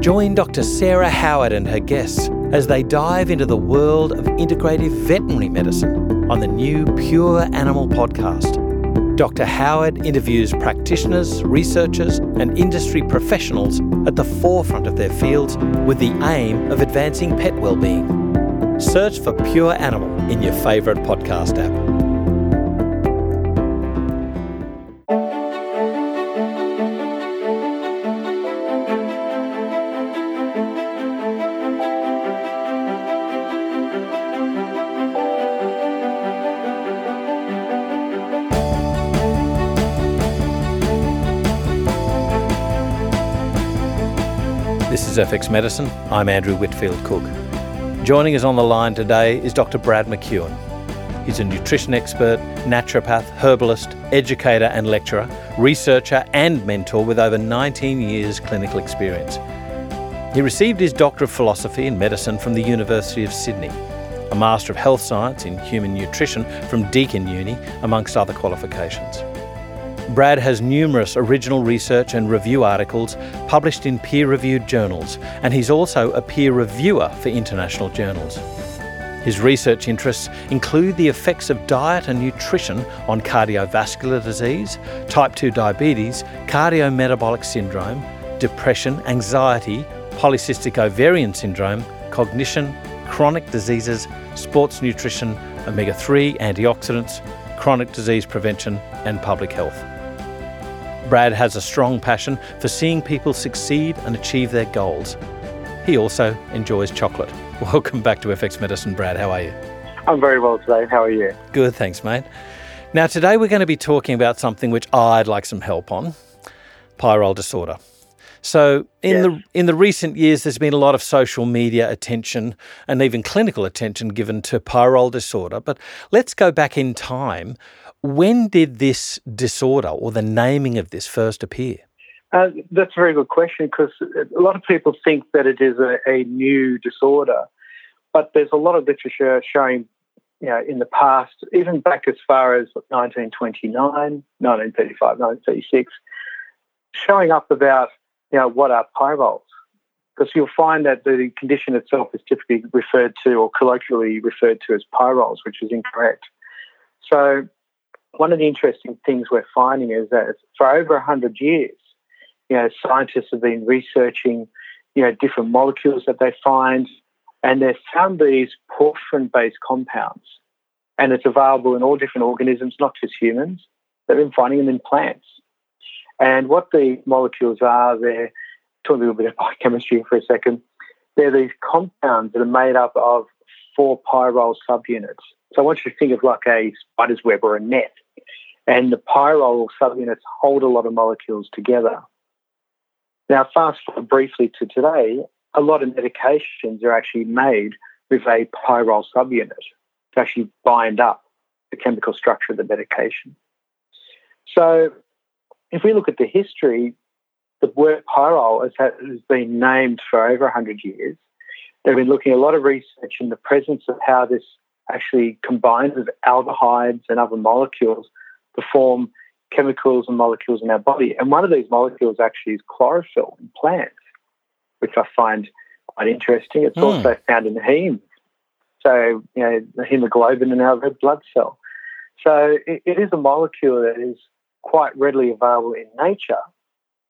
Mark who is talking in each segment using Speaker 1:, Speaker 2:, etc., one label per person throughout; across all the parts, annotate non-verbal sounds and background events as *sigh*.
Speaker 1: Join Dr. Sarah Howard and her guests as they dive into the world of integrative veterinary medicine on the new Pure Animal podcast. Dr. Howard interviews practitioners, researchers, and industry professionals at the forefront of their fields with the aim of advancing pet well-being. Search for Pure Animal in your favourite podcast app. FX Medicine. I'm Andrew Whitfield Cook. Joining us on the line today is Dr. Brad McEwen. He's a nutrition expert, naturopath, herbalist, educator and lecturer, researcher and mentor with over 19 years clinical experience. He received his Doctor of Philosophy in Medicine from the University of Sydney, a Master of Health Science in Human Nutrition from Deakin Uni, amongst other qualifications. Brad has numerous original research and review articles published in peer reviewed journals, and he's also a peer reviewer for international journals. His research interests include the effects of diet and nutrition on cardiovascular disease, type 2 diabetes, cardiometabolic syndrome, depression, anxiety, polycystic ovarian syndrome, cognition, chronic diseases, sports nutrition, omega 3 antioxidants, chronic disease prevention, and public health. Brad has a strong passion for seeing people succeed and achieve their goals. He also enjoys chocolate. *laughs* Welcome back to FX Medicine, Brad. How are you?
Speaker 2: I'm very well today. How are you?
Speaker 1: Good, thanks, mate. Now, today we're going to be talking about something which I'd like some help on pyrrole disorder. So, in yes. the in the recent years, there's been a lot of social media attention and even clinical attention given to pyrrole disorder. But let's go back in time. When did this disorder or the naming of this first appear?
Speaker 2: Uh, that's a very good question because a lot of people think that it is a, a, new disorder, but there's a lot of literature showing, you know, in the past, even back as far as 1929, 1935, 1936, showing up about, you know, what are pyrroles. Because you'll find that the condition itself is typically referred to or colloquially referred to as pyrroles, which is incorrect. So one of the interesting things we're finding is that for over 100 years, you know, scientists have been researching, you know, different molecules that they find, and they've found these porphyrin-based compounds, and it's available in all different organisms, not just humans. They've been finding them in plants. And what the molecules are, they're talk a little bit of biochemistry for a second. They're these compounds that are made up of four pyrrole subunits. So I want you to think of like a spider's web or a net. And the pyrrole subunits hold a lot of molecules together. Now, fast forward briefly to today, a lot of medications are actually made with a pyrrole subunit to actually bind up the chemical structure of the medication. So, if we look at the history, the word pyrrole has, has been named for over 100 years. They've been looking at a lot of research in the presence of how this actually combines with aldehydes and other molecules to form chemicals and molecules in our body. And one of these molecules actually is chlorophyll in plants, which I find quite interesting. It's mm. also found in heme. So, you know, the hemoglobin in our red blood cell. So it, it is a molecule that is quite readily available in nature,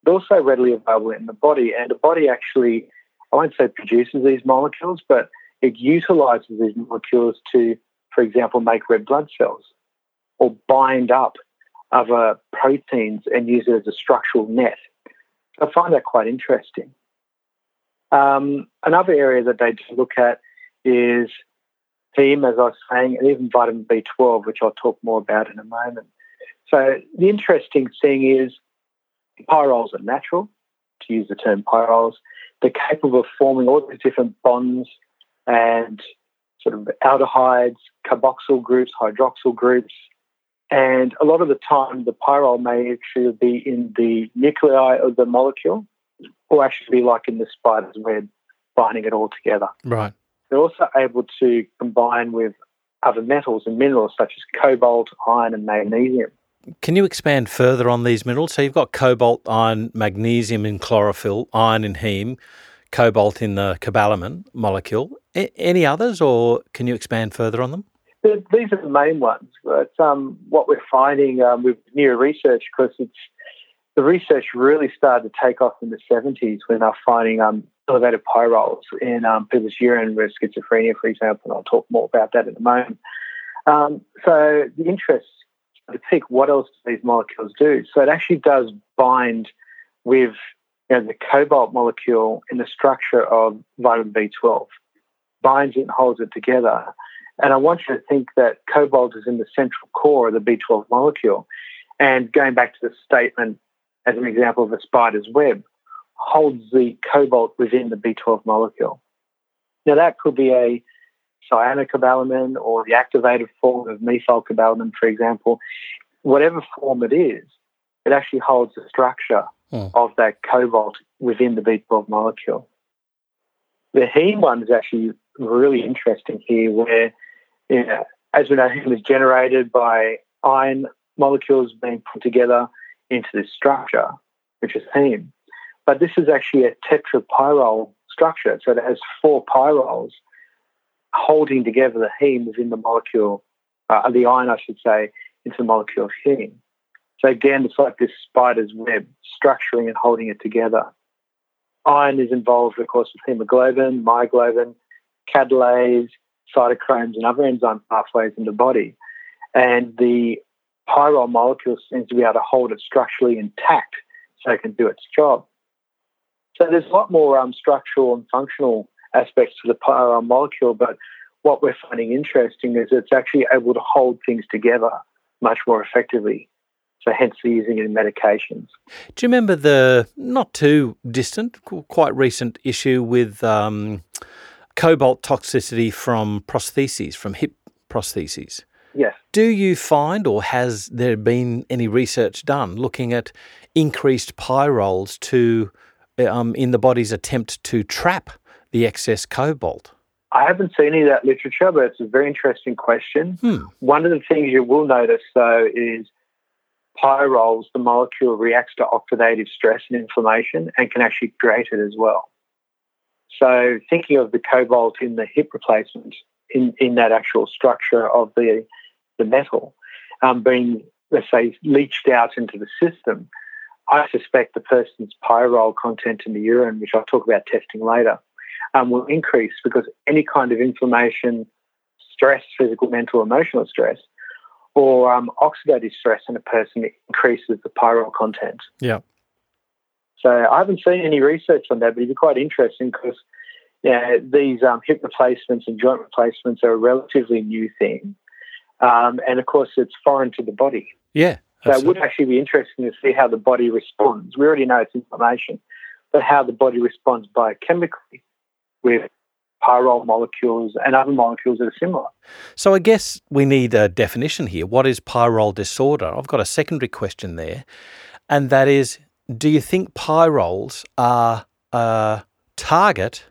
Speaker 2: but also readily available in the body. And the body actually, I won't say produces these molecules, but it utilizes these molecules to, for example, make red blood cells or bind up other proteins and use it as a structural net. I find that quite interesting. Um, another area that they look at is heme, as I was saying, and even vitamin B12, which I'll talk more about in a moment. So the interesting thing is pyrroles are natural, to use the term pyrroles. They're capable of forming all these different bonds and sort of aldehydes, carboxyl groups, hydroxyl groups. And a lot of the time, the pyrrole may actually be in the nuclei of the molecule or actually be like in the spider's web, binding it all together.
Speaker 1: Right.
Speaker 2: They're also able to combine with other metals and minerals such as cobalt, iron, and magnesium.
Speaker 1: Can you expand further on these minerals? So you've got cobalt, iron, magnesium in chlorophyll, iron in heme, cobalt in the cobalamin molecule. A- any others, or can you expand further on them?
Speaker 2: These are the main ones. But um, what we're finding um, with new research, because it's the research really started to take off in the 70s when they're finding um, elevated pyrroles in um, people's urine with schizophrenia, for example. And I'll talk more about that in a moment. Um, so the interest to think what else do these molecules do? So it actually does bind with you know, the cobalt molecule in the structure of vitamin B12, binds it and holds it together. And I want you to think that cobalt is in the central core of the B12 molecule. And going back to the statement as an example of a spider's web, holds the cobalt within the B12 molecule. Now, that could be a cyanocobalamin or the activated form of methylcobalamin, for example. Whatever form it is, it actually holds the structure mm. of that cobalt within the B12 molecule. The heme one is actually really interesting here, where, know, as we know, heme is generated by iron molecules being put together into this structure, which is heme. But this is actually a tetrapyrrole structure, so it has four pyrroles holding together the heme within the molecule, uh, the iron, I should say, into the molecule of heme. So again, it's like this spider's web, structuring and holding it together. Iron is involved, of course, with hemoglobin, myoglobin, catalase, cytochromes, and other enzyme pathways in the body. And the pyrrole molecule seems to be able to hold it structurally intact so it can do its job. So there's a lot more um, structural and functional aspects to the pyrrole molecule, but what we're finding interesting is it's actually able to hold things together much more effectively. So hence the using it in medications.
Speaker 1: Do you remember the not too distant, quite recent issue with um, cobalt toxicity from prostheses, from hip prostheses?
Speaker 2: Yes.
Speaker 1: Do you find, or has there been any research done looking at increased pyrroles to um, in the body's attempt to trap the excess cobalt?
Speaker 2: I haven't seen any of that literature, but it's a very interesting question.
Speaker 1: Hmm.
Speaker 2: One of the things you will notice, though, is pyrroles, the molecule reacts to oxidative stress and inflammation and can actually create it as well. So, thinking of the cobalt in the hip replacement, in, in that actual structure of the, the metal, um, being, let's say, leached out into the system, I suspect the person's pyrrole content in the urine, which I'll talk about testing later, um, will increase because any kind of inflammation, stress, physical, mental, emotional stress, or um, oxidative stress in a person increases the pyrrole content.
Speaker 1: Yeah.
Speaker 2: So I haven't seen any research on that, but it'd be quite interesting because yeah, these um, hip replacements and joint replacements are a relatively new thing. Um, and of course, it's foreign to the body.
Speaker 1: Yeah.
Speaker 2: So it would actually be interesting to see how the body responds. We already know it's inflammation, but how the body responds biochemically with pyrrole molecules and other molecules that are similar.
Speaker 1: So I guess we need a definition here. What is pyrrole disorder? I've got a secondary question there, and that is do you think pyrroles are a target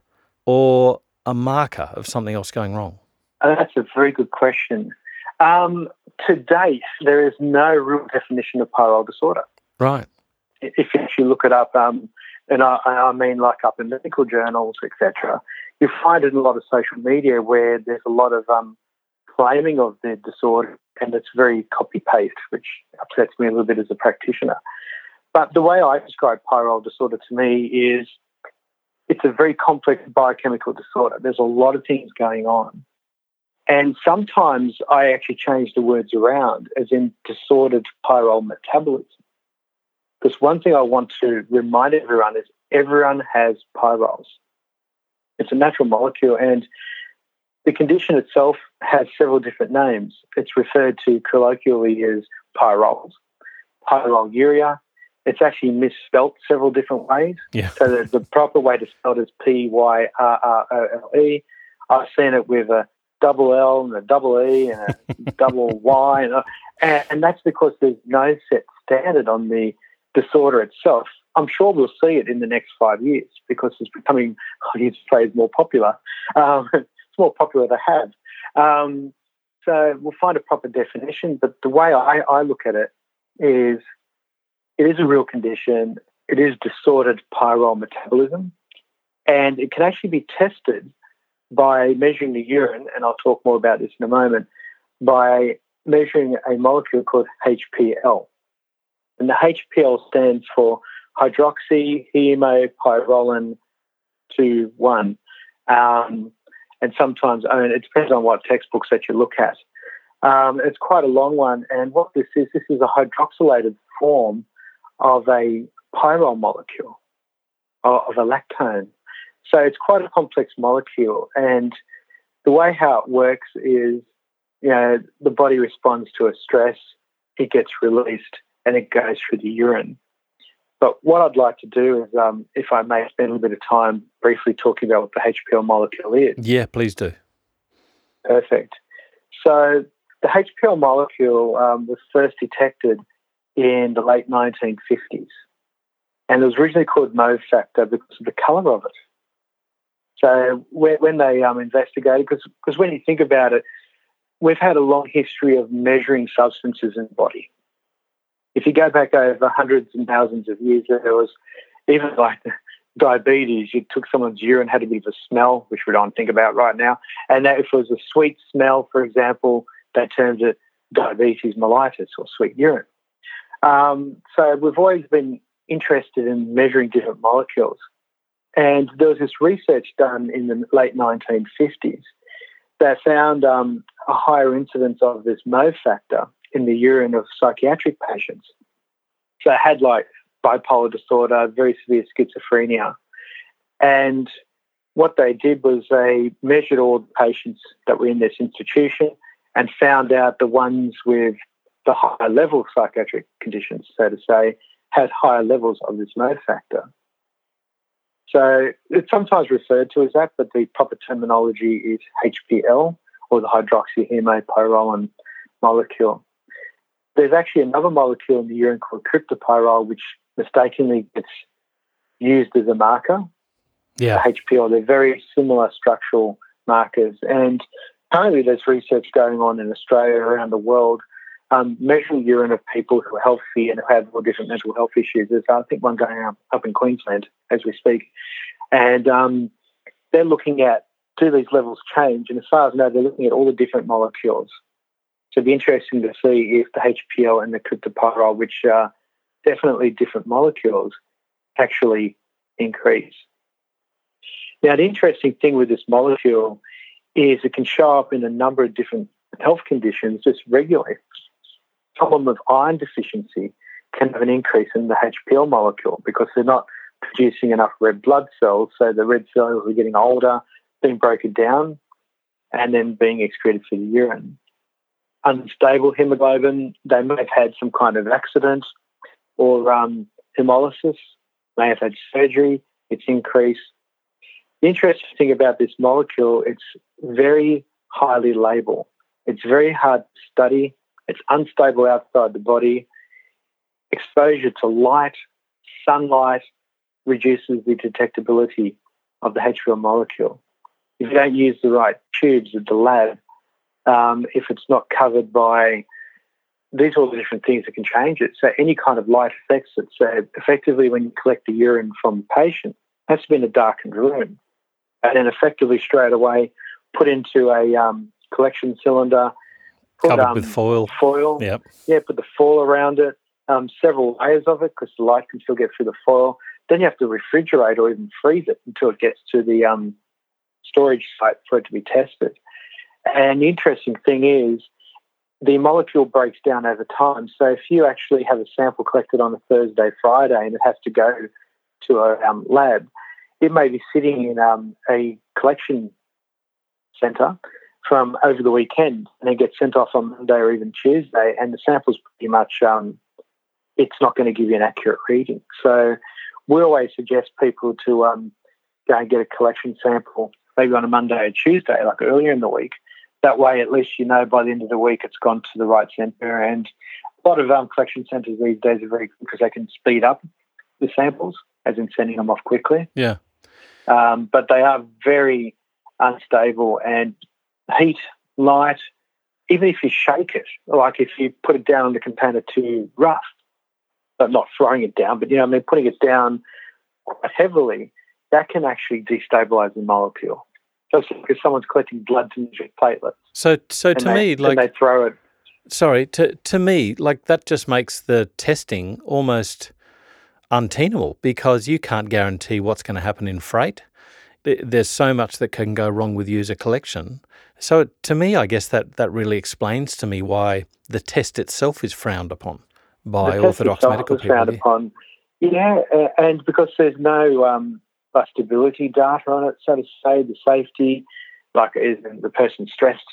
Speaker 1: or a marker of something else going wrong?
Speaker 2: Uh, that's a very good question. Um, to date, there is no real definition of pyrrole disorder.
Speaker 1: Right.
Speaker 2: If you actually look it up, um, and I, I, mean like up in medical journals, etc., you find it in a lot of social media where there's a lot of um, claiming of the disorder, and it's very copy paste, which upsets me a little bit as a practitioner. But the way I describe pyrrole disorder to me is it's a very complex biochemical disorder. There's a lot of things going on. And sometimes I actually change the words around, as in disordered pyrrole metabolism. Because one thing I want to remind everyone is everyone has pyrroles. It's a natural molecule, and the condition itself has several different names. It's referred to colloquially as pyrroles, pyroluria. It's actually misspelt several different ways.
Speaker 1: Yeah.
Speaker 2: So the, the proper way to spell it is P Y R R O L E. I've seen it with a double L and a double E and a *laughs* double Y, and, and, and that's because there's no set standard on the disorder itself. I'm sure we'll see it in the next five years because it's becoming, I use the phrase, more popular. Um, *laughs* it's more popular to have. Um, so we'll find a proper definition, but the way I, I look at it is it is a real condition. It is disordered pyrrole metabolism. And it can actually be tested by measuring the urine, and I'll talk more about this in a moment, by measuring a molecule called HPL. And the HPL stands for hydroxyhemopyrrolin 2 1. Um, and sometimes, I mean, it depends on what textbooks that you look at. Um, it's quite a long one. And what this is, this is a hydroxylated form of a pyrrole molecule, of a lactone. So it's quite a complex molecule. And the way how it works is, you know, the body responds to a stress, it gets released, and it goes through the urine. But what I'd like to do is, um, if I may spend a little bit of time briefly talking about what the HPL molecule is.
Speaker 1: Yeah, please do.
Speaker 2: Perfect. So the HPL molecule um, was first detected in the late 1950s. And it was originally called mauve factor because of the colour of it. So when, they um, investigated, because when you think about it, we've had a long history of measuring substances in the body. If you go back over hundreds and thousands of years, there was even like *laughs* diabetes. You took someone's urine, had a bit of a smell, which we don't think about right now. And that if it was a sweet smell, for example, they termed it diabetes mellitus or sweet urine. Um, so we've always been interested in measuring different molecules. And there was this research done in the late 1950s that found um, a higher incidence of this mauve factor in the urine of psychiatric patients. So I had like bipolar disorder, very severe schizophrenia. And what they did was they measured all the patients that were in this institution and found out the ones with the higher level psychiatric conditions, so to say, had higher levels of this mauve factor. So it's sometimes referred to as that, but the proper terminology is HPL or the hydroxyhemopyrrolin molecule. There's actually another molecule in the urine called cryptopyrrole, which mistakenly gets used as a marker.
Speaker 1: Yeah.
Speaker 2: HPL. They're very similar structural markers. And currently there's research going on in Australia around the world um, measuring urine of people who are healthy and who have all different mental health issues. There's, I think, one going up, up in Queensland as we speak. And um, they're looking at do these levels change? And as far as I know, they're looking at all the different molecules. So it'd be interesting to see if the HPL and the cryptopyrrole, which are definitely different molecules, actually increase. Now, the interesting thing with this molecule is it can show up in a number of different health conditions just regularly someone with iron deficiency can have an increase in the HPL molecule because they're not producing enough red blood cells. So the red cells are getting older, being broken down, and then being excreted through the urine. Unstable hemoglobin, they may have had some kind of accident or um, hemolysis, may have had surgery, it's increased. The interesting thing about this molecule, it's very highly labile. It's very hard to study it's unstable outside the body. Exposure to light, sunlight reduces the detectability of the HPL molecule. If you don't use the right tubes at the lab, um, if it's not covered by these are all the different things that can change it. So any kind of light effects it. So effectively, when you collect the urine from a patient, it has to be in a darkened room, and then effectively straight away put into a um, collection cylinder
Speaker 1: Put, Covered um, with foil.
Speaker 2: Foil.
Speaker 1: Yep.
Speaker 2: Yeah, put the foil around it, um, several layers of it because the light can still get through the foil. Then you have to refrigerate or even freeze it until it gets to the um, storage site for it to be tested. And the interesting thing is, the molecule breaks down over time. So if you actually have a sample collected on a Thursday, Friday, and it has to go to a um, lab, it may be sitting in um, a collection centre from over the weekend and then get sent off on Monday or even Tuesday, and the sample's pretty much um, it's not going to give you an accurate reading. So we always suggest people to um, go and get a collection sample maybe on a Monday or Tuesday, like earlier in the week. That way, at least you know by the end of the week it's gone to the right centre. And a lot of um, collection centres these days are very good because they can speed up the samples, as in sending them off quickly.
Speaker 1: Yeah.
Speaker 2: Um, but they are very unstable and heat, light, even if you shake it, like if you put it down in the container too rough, but not throwing it down, but you know, I mean, putting it down quite heavily, that can actually destabilize the molecule. Just because someone's collecting blood to measure platelets.
Speaker 1: So, so to
Speaker 2: they,
Speaker 1: me, like
Speaker 2: they throw it.
Speaker 1: Sorry, to to me, like that just makes the testing almost untenable because you can't guarantee what's going to happen in freight. There's so much that can go wrong with user collection. So to me, I guess that that really explains to me why the test itself is frowned upon by
Speaker 2: the
Speaker 1: orthodox medical people.
Speaker 2: Frowned
Speaker 1: yeah.
Speaker 2: upon. Yeah, and because there's no um, stability data on it, so to say, the safety, like is the person stressed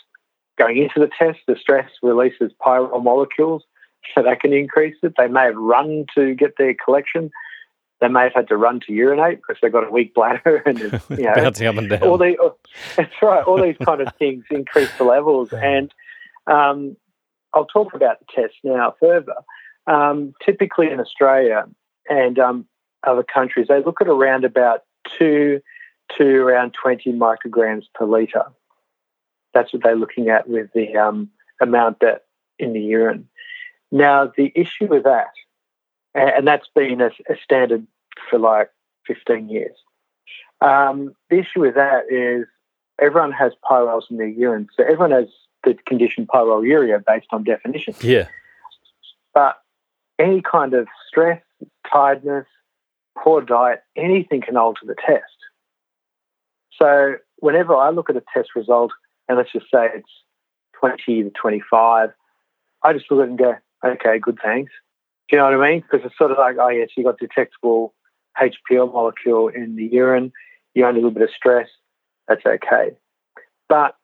Speaker 2: going into the test, the stress releases pyrrole molecules, so that can increase it. They may have run to get their collection. They may have had to run to urinate because they've got a weak bladder *laughs* and *laughs* you know,
Speaker 1: bouncing up and down.
Speaker 2: all the, that's right. All these kind of things *laughs* increase the levels, and um, I'll talk about the test now further. Um, typically in Australia and um, other countries, they look at around about two to around 20 micrograms per litre. That's what they're looking at with the um, amount that in the urine. Now, the issue with that, and that's been a, a standard for like 15 years, um, the issue with that is everyone has pyrroles in their urine. So everyone has the condition pyroluria based on definition.
Speaker 1: Yeah.
Speaker 2: But any kind of stress, tiredness, poor diet, anything can alter the test. So whenever I look at a test result, and let's just say it's 20 to 25, I just look at it and go, okay, good, thanks. Do you know what I mean? Because it's sort of like, oh, yes, you got detectable HPL molecule in the urine, you're under a little bit of stress, that's okay. But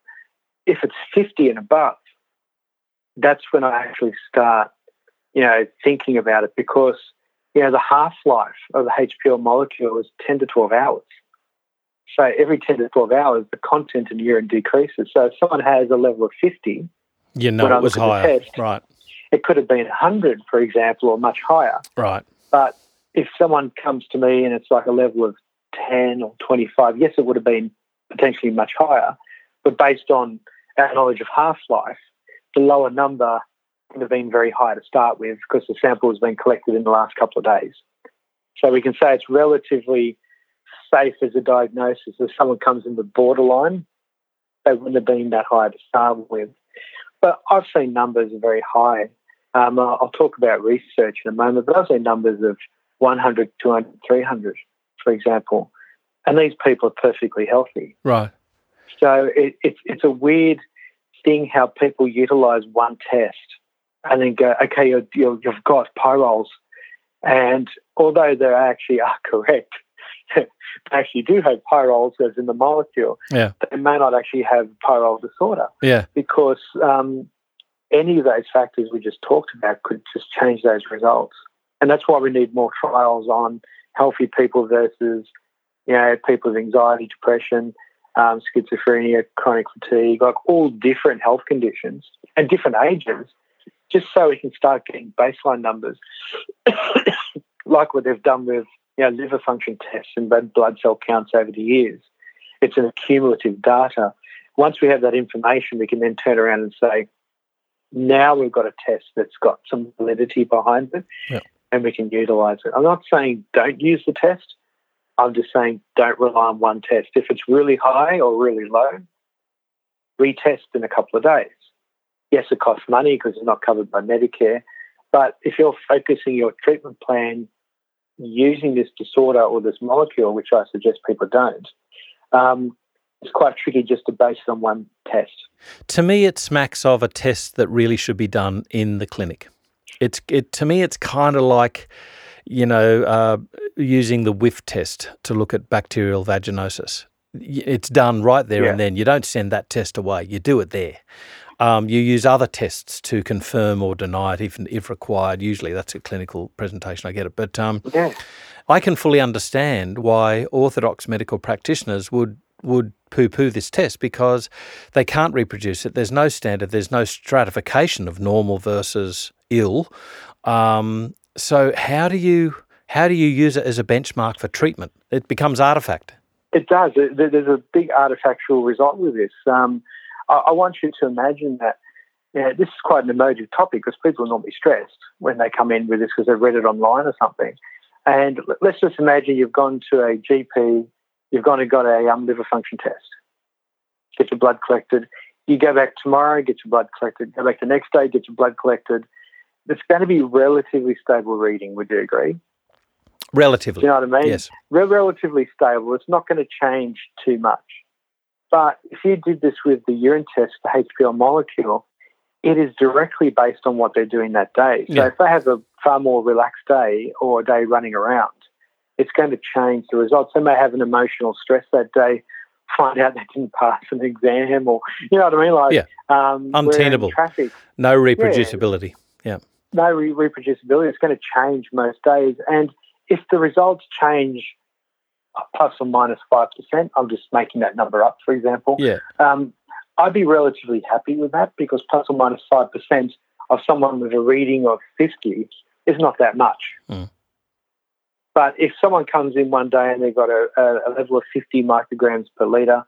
Speaker 2: if it's 50 and above, that's when I actually start, you know, thinking about it because, you know, the half life of the HPL molecule is 10 to 12 hours. So every 10 to 12 hours, the content in urine decreases. So if someone has a level of 50,
Speaker 1: you know it was
Speaker 2: look at the
Speaker 1: higher.
Speaker 2: test,
Speaker 1: right.
Speaker 2: It could have been 100, for example, or much higher.
Speaker 1: Right.
Speaker 2: But if someone comes to me and it's like a level of 10 or 25, yes, it would have been potentially much higher. But based on our knowledge of half life, the lower number would have been very high to start with because the sample has been collected in the last couple of days. So we can say it's relatively safe as a diagnosis. If someone comes in the borderline, they wouldn't have been that high to start with. But I've seen numbers very high. Um, I'll talk about research in a moment, but I've seen numbers of 100, 200, 300, for example. And these people are perfectly healthy.
Speaker 1: Right.
Speaker 2: So it, it's it's a weird thing how people utilize one test and then go, okay, you're, you're, you've got pyrroles. And although they actually are *laughs* correct, they actually do have pyrroles as in the molecule,
Speaker 1: Yeah.
Speaker 2: they may not actually have pyrrole disorder
Speaker 1: Yeah.
Speaker 2: because um, any of those factors we just talked about could just change those results. And that's why we need more trials on healthy people versus, you know, people with anxiety, depression, um, schizophrenia, chronic fatigue, like all different health conditions and different ages, just so we can start getting baseline numbers, *coughs* like what they've done with you know liver function tests and blood cell counts over the years. It's an accumulative data. Once we have that information, we can then turn around and say, now we've got a test that's got some validity behind it,
Speaker 1: Yeah.
Speaker 2: and we can utilize it. I'm not saying don't use the test. I'm just saying don't rely on one test. If it's really high or really low, retest in a couple of days. Yes, it costs money because it's not covered by Medicare, but if you're focusing your treatment plan using this disorder or this molecule, which I suggest people don't, um, it's quite tricky just to base it on one test.
Speaker 1: To me, it smacks of a test that really should be done in the clinic. It's it to me, it's kind of like, you know, uh, using the whiff test to look at bacterial vaginosis. It's done right there
Speaker 2: Yeah.
Speaker 1: and then. You don't send that test away. You do it there. Um, you use other tests to confirm or deny it if if required. Usually, that's a clinical presentation. I get it, but um,
Speaker 2: Yeah.
Speaker 1: I can fully understand why orthodox medical practitioners would would poo poo this test because they can't reproduce it. There's no standard. There's no stratification of normal versus ill. Um, so how do you how do you use it as a benchmark for treatment? It becomes artifact.
Speaker 2: It does. There's a big artifactual result with this. Um, I, want you to imagine that you know, this is quite an emotive topic because people are normally stressed when they come in with this because they've read it online or something. And let's just imagine you've gone to a GP you've gone and got a um, liver function test, get your blood collected. You go back tomorrow, get your blood collected. Go back the next day, get your blood collected. It's going to be relatively stable reading. Would you agree?
Speaker 1: Relatively.
Speaker 2: Do you know what I mean?
Speaker 1: Yes.
Speaker 2: Re- relatively stable. It's not going to change too much. But if you did this with the urine test, the HPL molecule, it is directly based on what they're doing that day. So
Speaker 1: Yeah.
Speaker 2: if they have a far more relaxed day or a day running around, it's going to change the results. They may have an emotional stress that day, find out they didn't pass an exam, or you know what I mean, like
Speaker 1: Yeah.
Speaker 2: um,
Speaker 1: Untenable.
Speaker 2: traffic
Speaker 1: No reproducibility. Yeah.
Speaker 2: no re- reproducibility. It's going to change most days. And if the results change plus or minus 5%, I'm just making that number up, for example,
Speaker 1: Yeah.
Speaker 2: um, I'd be relatively happy with that because plus or minus 5% of someone with a reading of 50 is not that much.
Speaker 1: Mm.
Speaker 2: But if someone comes in one day and they've got a, a, level of 50 micrograms per litre,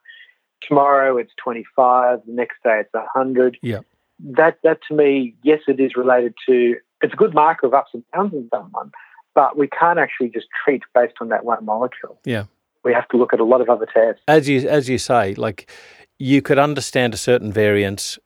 Speaker 2: tomorrow it's 25, the next day it's 100.
Speaker 1: Yeah.
Speaker 2: That, that to me, yes, it is related to, it's a good marker of ups and downs in someone, but we can't actually just treat based on that one molecule.
Speaker 1: Yeah.
Speaker 2: We have to look at a lot of other tests.
Speaker 1: As you as you say, like you could understand a certain variance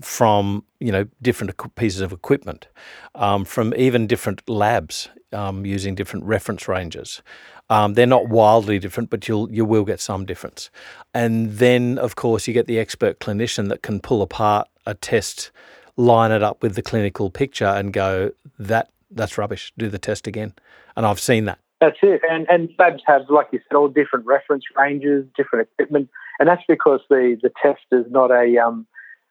Speaker 1: from you know different pieces of equipment, um, from even different labs um, using different reference ranges. Um, they're not wildly different, but you'll you will get some difference. And then, of course, you get the expert clinician that can pull apart a test, line it up with the clinical picture, and go that that's rubbish. Do the test again. And I've seen that.
Speaker 2: That's it. And and labs have, like you said, all different reference ranges, different equipment, and that's because the the test is not a um,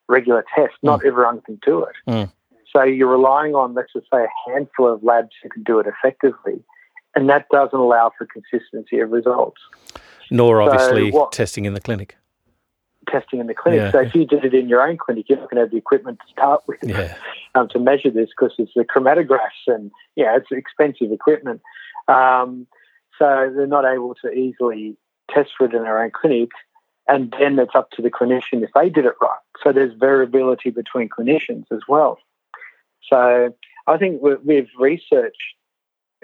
Speaker 2: regular tests. Not everyone can do it.
Speaker 1: Mm.
Speaker 2: So you're relying on, let's just say, a handful of labs who can do it effectively, and that doesn't allow for consistency of results.
Speaker 1: Nor obviously
Speaker 2: what-
Speaker 1: testing in the clinic.
Speaker 2: Testing in the clinic.
Speaker 1: Yeah.
Speaker 2: So if you did it in your own clinic, you're not going to have the equipment to start with.
Speaker 1: Yeah. *laughs*
Speaker 2: um, to measure this because it's the chromatographs and yeah, it's expensive equipment. Um, so they're not able to easily test for it in their own clinic, and then it's up to the clinician if they did it right. So there's variability between clinicians as well. So I think with, research,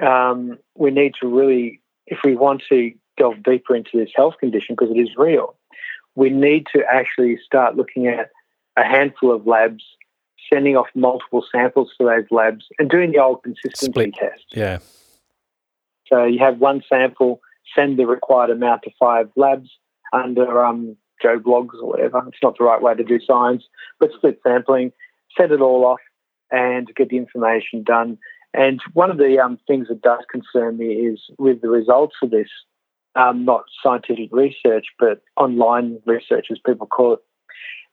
Speaker 2: um, we need to really, if we want to delve deeper into this health condition because it is real, we need to actually start looking at a handful of labs sending off multiple samples to those labs and doing the old consistency
Speaker 1: Split.
Speaker 2: test.
Speaker 1: Yeah.
Speaker 2: So you have one sample, send the required amount to five labs under um, Joe Bloggs or whatever. It's not the right way to do science, but split sampling, send it all off and get the information done. And one of the um, things that does concern me is with the results of this, um, not scientific research, but online research, as people call it,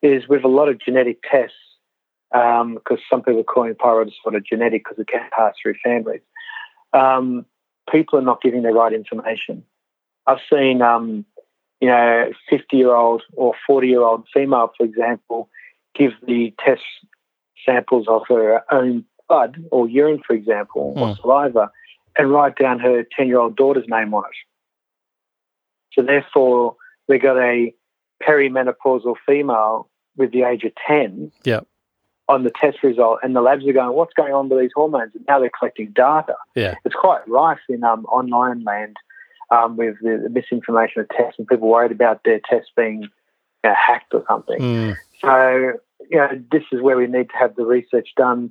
Speaker 2: is with a lot of genetic tests, because some people are calling pyro disorder genetic because it can pass through families. Um, people are not giving the right information. I've seen, um, you know, 50 year old or 40 year old female, for example, give the test samples of her own blood or urine, for example, or
Speaker 1: Hmm.
Speaker 2: saliva, and write down her 10 year old daughter's name on it. So therefore, we got a perimenopausal female with the age of 10
Speaker 1: Yeah.
Speaker 2: on the test result, and the labs are going, what's going on with these hormones? And now they're collecting data.
Speaker 1: Yeah.
Speaker 2: It's quite rife in um, online land um, with the, misinformation of tests and people worried about their tests being you know, hacked or something.
Speaker 1: Mm.
Speaker 2: So, you know, this is where we need to have the research done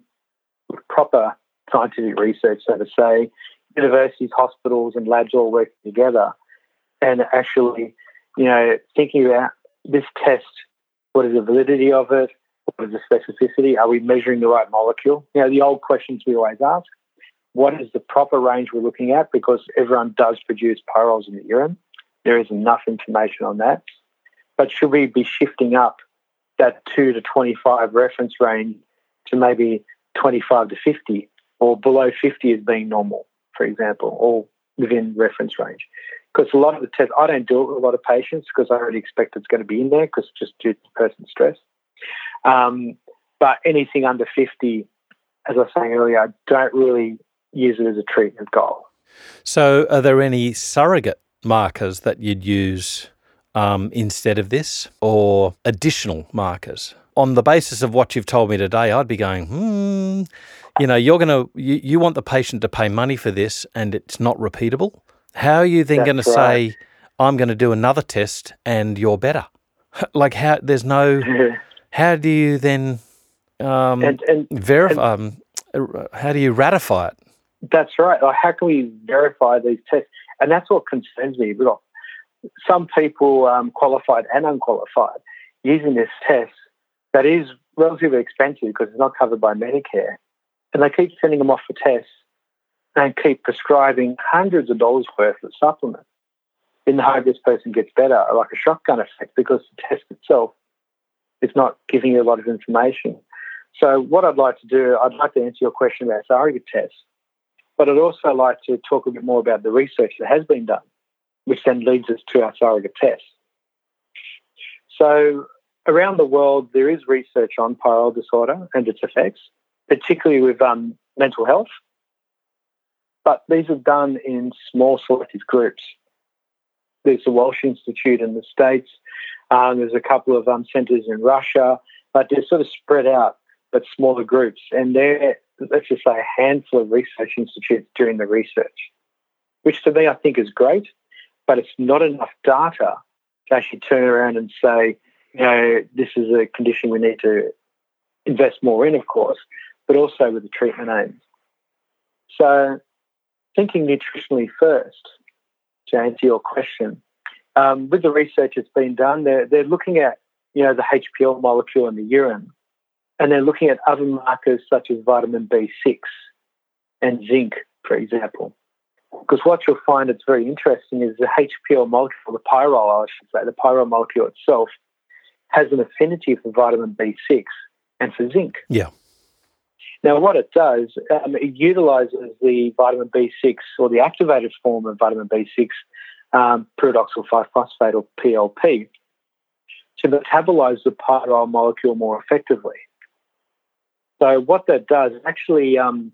Speaker 2: with proper scientific research, so to say, universities, hospitals, and labs all working together and actually, you know, thinking about this test, what is the validity of it? What is the specificity? Are we measuring the right molecule? You know, the old questions we always ask. What is the proper range we're looking at? Because everyone does produce pyrroles in the urine. There is enough information on that. But should we be shifting up that 2 to 25 reference range to maybe 25 to 50 or below 50 as being normal, for example, or within reference range? Because a lot of the tests, I don't do it with a lot of patients because I already expect it's going to be in there because just due to person's stress. Um, but anything under 50, as I was saying earlier, I don't really use it as a treatment goal.
Speaker 1: So, are there any surrogate markers that you'd use um, instead of this, or additional markers? On the basis of what you've told me today, I'd be going, hmm. You know, you're going to you, you want the patient to pay money for this, and it's not repeatable. How are you then going to say, I'm going to do another test and you're better. *laughs* like how there's no *laughs* how do you then um, and, and verify? Um, how do you ratify it?
Speaker 2: That's right. Like how can we verify these tests? And that's what concerns me. We've got some people, um, qualified and unqualified, using this test that is relatively expensive because it's not covered by Medicare. And they keep sending them off for tests and keep prescribing hundreds of dollars worth of supplements in the hope this person gets better, like a shotgun effect, because the test itself is not giving you a lot of information. So, what I'd like to do, I'd like to answer your question about surrogate tests, but I'd also like to talk a bit more about the research that has been done, which then leads us to our surrogate tests. So, around the world, there is research on pyrrole disorder and its effects, particularly with um, mental health. But these are done in small selective groups. There's the Walsh Institute in the States. Um, there's a couple of um, centres in Russia, but they're sort of spread out, but smaller groups. And they're, let's just say, a handful of research institutes doing the research, which to me I think is great, but it's not enough data to actually turn around and say, you know, this is a condition we need to invest more in, of course, but also with the treatment aims. So, thinking nutritionally first, to answer your question, um, with the research that's been done, they're, they're looking at, you know, the HPL molecule in the urine, and they're looking at other markers such as vitamin B6 and zinc, for example. Because what you'll find that's very interesting is the HPL molecule, the pyrrole, I should say, the pyrrole molecule itself, has an affinity for vitamin B6 and for zinc.
Speaker 1: Yeah.
Speaker 2: Now, what it does, um, it utilizes the vitamin B6 or the activated form of vitamin B6, um, pyridoxal 5 phosphate or PLP, to metabolize the pyrrole molecule more effectively. So, what that does actually, um,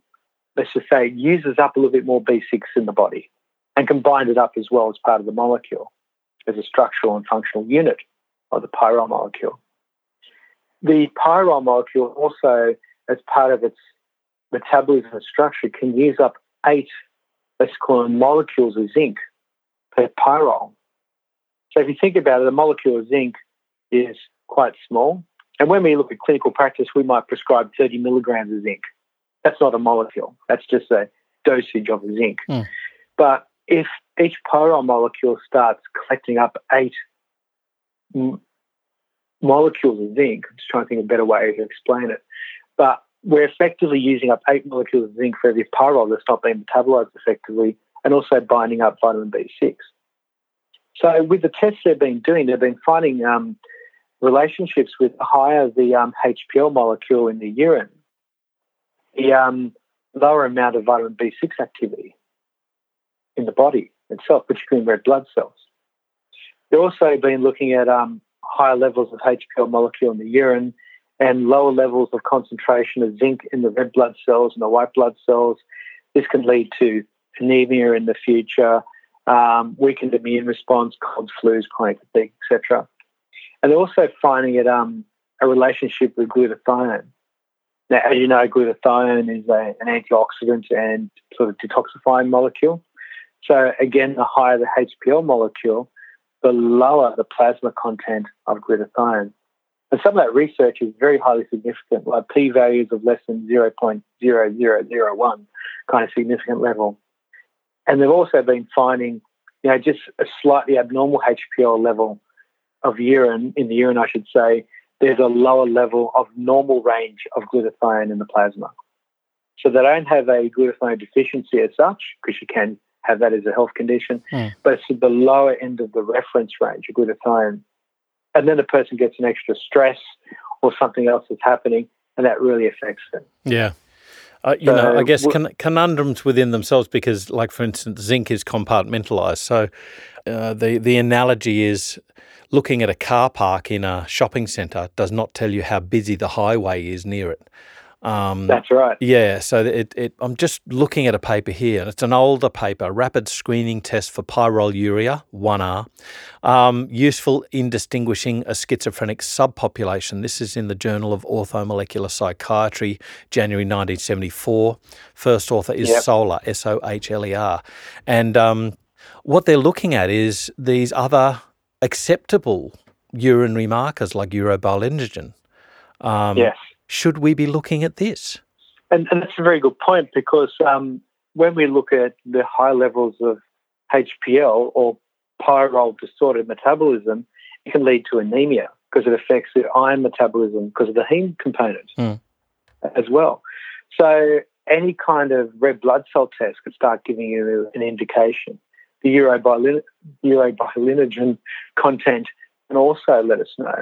Speaker 2: let's just say, uses up a little bit more B6 in the body and combines it up as well as part of the molecule as a structural and functional unit of the pyrrole molecule. The pyrrole molecule also, as part of its metabolism and structure, can use up eight, let's call them molecules of zinc per pyrrole. So if you think about it, a molecule of zinc is quite small. And when we look at clinical practice, we might prescribe 30 milligrams of zinc. That's not a molecule. That's just a dosage of zinc. Mm. But if each pyrrole molecule starts collecting up eight molecules of zinc. I'm just trying to think of a better way to explain it. But we're effectively using up eight molecules of zinc for every pyrrole that's not being metabolized effectively and also binding up vitamin B6. So with the tests they've been doing, they've been finding um, relationships with the higher the um, HPL molecule in the urine, the um, lower amount of vitamin B6 activity in the body itself, particularly in red blood cells. They've also been looking at um, higher levels of HPL molecule in the urine and lower levels of concentration of zinc in the red blood cells and the white blood cells. This can lead to anemia in the future, um, weakened immune response, colds, flus, chronic fatigue, etc. And also finding it um, a relationship with glutathione. Now, as you know, glutathione is a, an antioxidant and sort of detoxifying molecule. So again, the higher the HPL molecule, the lower the plasma content of glutathione. And some of that research is very highly significant, like p values of less than 0.0001, kind of significant level. And they've also been finding, you know, just a slightly abnormal HPL level of urine, in the urine, I should say, there's a lower level of normal range of glutathione in the plasma. So they don't have a glutathione deficiency as such, because you can have that as a health condition, mm. but it's at the lower end of the reference range of glutathione. And then the person gets an extra stress or something else that's happening, and that really affects them.
Speaker 1: Yeah. Uh, you so, know, I guess con- conundrums within themselves because, like for instance, zinc is compartmentalized. So uh, the the analogy is looking at a car park in a shopping centre does not tell you how busy the highway is near it.
Speaker 2: Um, That's right.
Speaker 1: Yeah. So it, it, I'm just looking at a paper here. It's an older paper, rapid screening test for pyroluria, 1R, um, useful in distinguishing a schizophrenic subpopulation. This is in the Journal of Orthomolecular Psychiatry, January 1974. First author is yep. Sohler, S O H L E R. And um, what they're looking at is these other acceptable urinary markers like urobilinogen.
Speaker 2: Um, yes.
Speaker 1: Should we be looking at this?
Speaker 2: And, and that's a very good point because um, when we look at the high levels of HPL or pyrrole distorted metabolism, it can lead to anemia because it affects the iron metabolism because of the heme component mm. as well. So any kind of red blood cell test could start giving you an indication. The urobilinogen content can also let us know.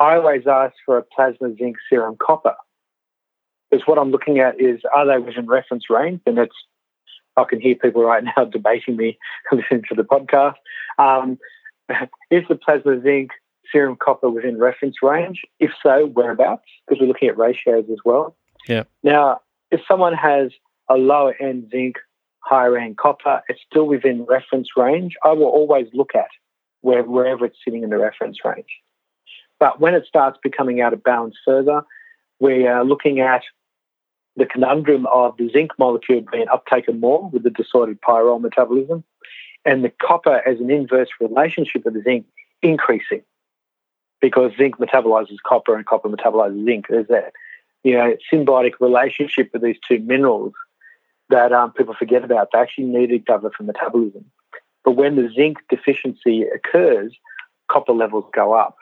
Speaker 2: I always ask for a plasma zinc serum copper because what I'm looking at is are they within reference range? And that's I can hear people right now *laughs* debating me *laughs* listening to the podcast. Um, *laughs* is the plasma zinc serum copper within reference range? If so, whereabouts? Because we're looking at ratios as well.
Speaker 1: Yeah.
Speaker 2: Now, if someone has a lower end zinc, higher end copper, it's still within reference range. I will always look at where, wherever it's sitting in the reference range. But when it starts becoming out of balance further, we are looking at the conundrum of the zinc molecule being uptaken more with the disordered pyrrole metabolism and the copper as an inverse relationship with the zinc increasing because zinc metabolizes copper and copper metabolizes zinc. There's that you know symbiotic relationship with these two minerals that um, people forget about. They actually need each other for metabolism. But when the zinc deficiency occurs, copper levels go up.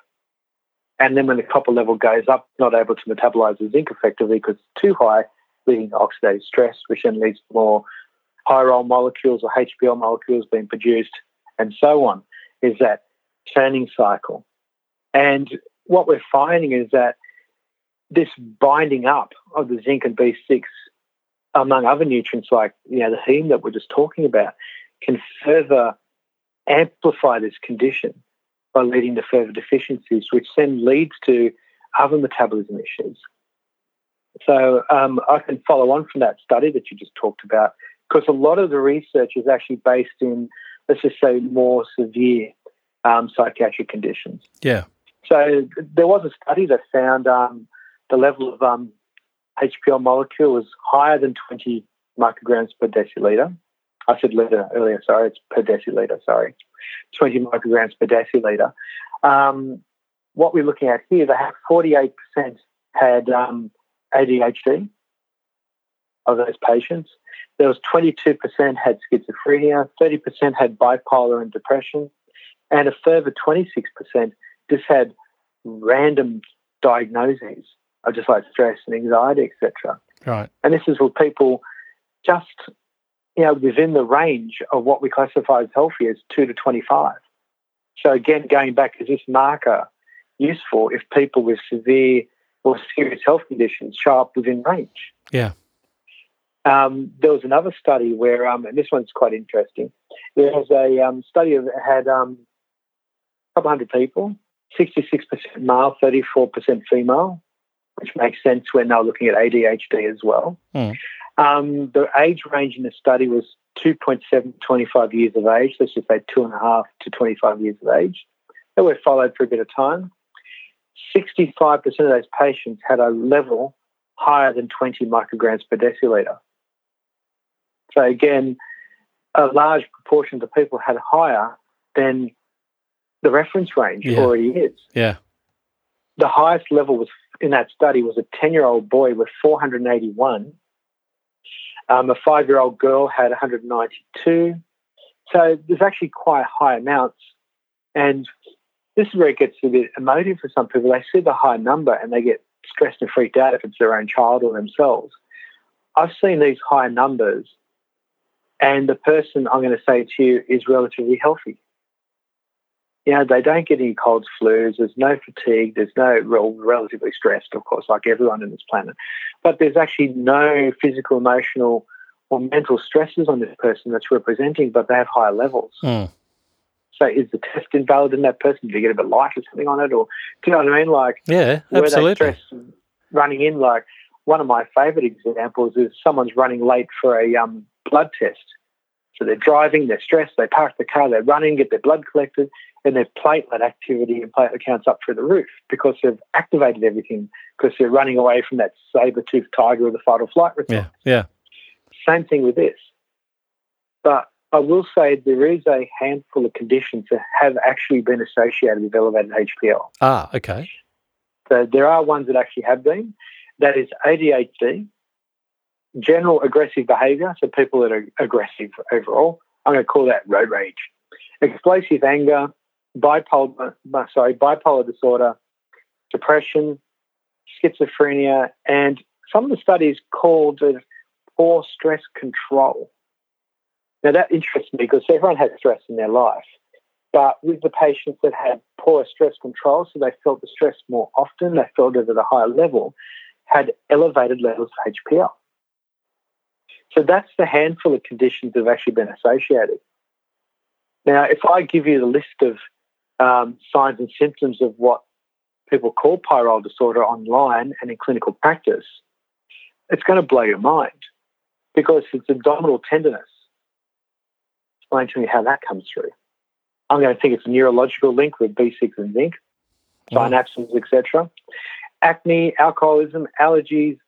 Speaker 2: And then when the copper level goes up, not able to metabolize the zinc effectively because it's too high, leading to oxidative stress, which then leads to more pyrrole molecules or HPL molecules being produced, and so on, is that turning cycle. And what we're finding is that this binding up of the zinc and B6, among other nutrients like you know the heme that we're just talking about, can further amplify this condition by leading to further deficiencies, which then leads to other metabolism issues. So um, I can follow on from that study that you just talked about, because a lot of the research is actually based in, let's just say, more severe um, psychiatric conditions.
Speaker 1: Yeah.
Speaker 2: So there was a study that found um, the level of um, HPL molecule was higher than 20 micrograms per deciliter. I said liter earlier, sorry, it's per deciliter, sorry. 20 micrograms per deciliter. Um, what we're looking at here, they have 48% had um, ADHD of those patients. There was 22% had schizophrenia, 30% had bipolar and depression, and a further 26% just had random diagnoses of just like stress and anxiety, etc.
Speaker 1: Right.
Speaker 2: And this is with people just you know within the range of what we classify as healthy as two to 25. So again, going back, is this marker useful if people with severe or serious health conditions show up within range.
Speaker 1: Yeah.
Speaker 2: Um, there was another study where, um, and this one's quite interesting. There was a um, study that had um, a couple hundred people, 66% male, 34% female, which makes sense when they're looking at ADHD as well. Mm. Um, the age range in the study was 2.7 to 25 years of age. Let's just say two and a half to 25 years of age. They were followed for a bit of time. 65% of those patients had a level higher than 20 micrograms per deciliter. So again, a large proportion of the people had higher than the reference range yeah. already is.
Speaker 1: Yeah.
Speaker 2: The highest level was in that study was a 10 year old boy with 481. Um, a five year old girl had 192. So there's actually quite high amounts. And this is where it gets a bit emotive for some people. They see the high number and they get stressed and freaked out if it's their own child or themselves. I've seen these high numbers, and the person I'm going to say to you is relatively healthy. You know, they don't get any colds, flus, there's no fatigue, there's no real, relatively stressed, of course, like everyone on this planet. But there's actually no physical, emotional, or mental stresses on this person that's representing, but they have higher levels.
Speaker 1: Mm.
Speaker 2: So is the test invalid in that person? Do you get a bit light or something on it? Or do you know what I mean? Like,
Speaker 1: yeah, absolutely.
Speaker 2: stress running in, like one of my favourite examples is someone's running late for a um, blood test. So they're driving, they're stressed, they park the car, they're running, get their blood collected, and their platelet activity and platelet counts up through the roof because they've activated everything because they're running away from that saber-toothed tiger or the fight or flight response.
Speaker 1: Yeah, yeah.
Speaker 2: Same thing with this. But I will say there is a handful of conditions that have actually been associated with elevated HPL.
Speaker 1: Ah, okay.
Speaker 2: So there are ones that actually have been. That is ADHD, general aggressive behaviour, so people that are aggressive overall. I'm going to call that road rage. Explosive anger, bipolar, uh, sorry, bipolar disorder, depression, schizophrenia, and some of the studies called it poor stress control. Now that interests me because everyone has stress in their life, but with the patients that had poor stress control, so they felt the stress more often, they felt it at a higher level, had elevated levels of HPL. So that's the handful of conditions that have actually been associated. Now, if I give you the list of um, signs and symptoms of what people call pyrrole disorder online and in clinical practice, it's going to blow your mind because it's abdominal tenderness. Explain to me how that comes through. I'm going to think it's a neurological link with B6 and zinc, synapses, etc. Acne, alcoholism, allergies,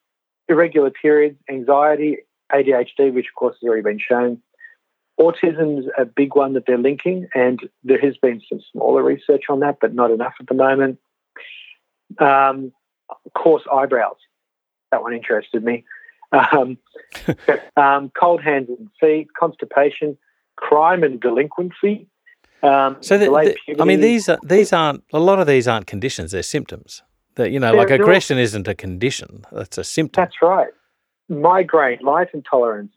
Speaker 2: irregular periods, anxiety, ADHD, which of course has already been shown. Autism is a big one that they're linking, and there has been some smaller research on that, but not enough at the moment. Um, coarse eyebrows, that one interested me. Um, *laughs* um, cold hands and feet, constipation, crime and delinquency. Um,
Speaker 1: so, the, the, I mean, these are, these aren't a lot of these aren't conditions; they're symptoms. That you know, like aggression isn't a condition; that's a symptom.
Speaker 2: That's right migraine, light intolerance,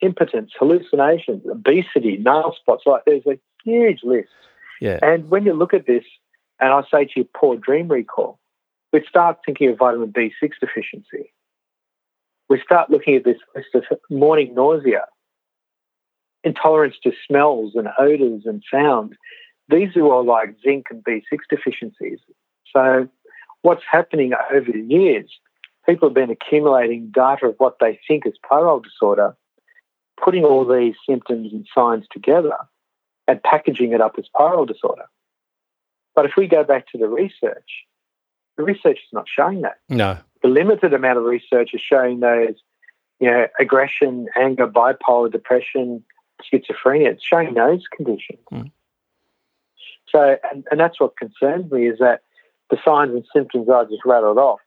Speaker 2: impotence, hallucinations, obesity, nail spots. Like there's a huge list.
Speaker 1: Yeah.
Speaker 2: And when you look at this, and I say to you, poor dream recall, we start thinking of vitamin B6 deficiency. We start looking at this list of morning nausea, intolerance to smells and odors and sound. These are all like zinc and B6 deficiencies. So, what's happening over the years people have been accumulating data of what they think is pyrrole disorder, putting all these symptoms and signs together and packaging it up as pyrrole disorder. But if we go back to the research, the research is not showing that.
Speaker 1: No.
Speaker 2: The limited amount of research is showing those, you know, aggression, anger, bipolar, depression, schizophrenia. It's showing those conditions. Mm. So, and, and that's what concerns me is that the signs and symptoms I just rattled off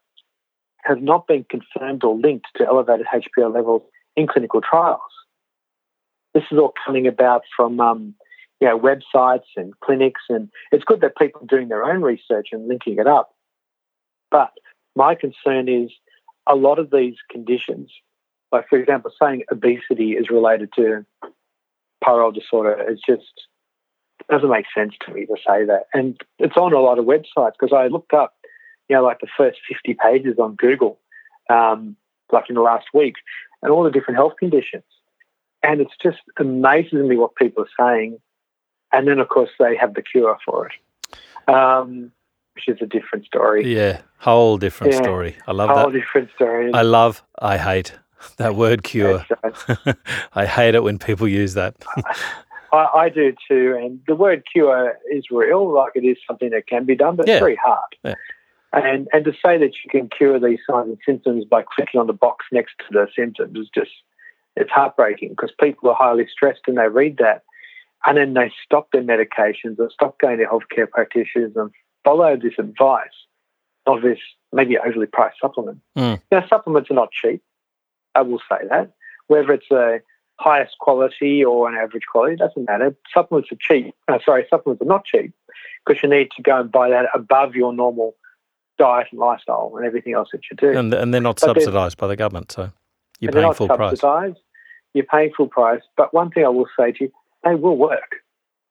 Speaker 2: have not been confirmed or linked to elevated HPL levels in clinical trials. This is all coming about from um, you know, websites and clinics, and it's good that people are doing their own research and linking it up. But my concern is a lot of these conditions, like for example, saying obesity is related to pyrrole disorder, it just doesn't make sense to me to say that. And it's on a lot of websites because I looked up you know, like the first 50 pages on Google, um, like in the last week, and all the different health conditions. And it's just amazing me what people are saying. And then, of course, they have the cure for it, um, which is a different story.
Speaker 1: Yeah, whole different yeah, story. I love
Speaker 2: whole
Speaker 1: that.
Speaker 2: Whole different story.
Speaker 1: I love, I hate *laughs* that word cure. Right. *laughs* I hate it when people use that. *laughs*
Speaker 2: I, I, do too. And the word cure is real, like it is something that can be done, but yeah. it's very hard.
Speaker 1: Yeah.
Speaker 2: And, and to say that you can cure these signs and symptoms by clicking on the box next to the symptoms is just, it's heartbreaking because people are highly stressed and they read that and then they stop their medications or stop going to healthcare practitioners and follow this advice of this maybe overly priced supplement.
Speaker 1: Mm.
Speaker 2: Now, supplements are not cheap. I will say that. Whether it's a highest quality or an average quality, doesn't matter. Supplements are cheap. Uh, sorry, supplements are not cheap because you need to go and buy that above your normal diet and lifestyle and everything else that you do.
Speaker 1: And, and they're not but subsidised by the government, so you're paying full price.
Speaker 2: You're paying full price. But one thing I will say to you, they will work.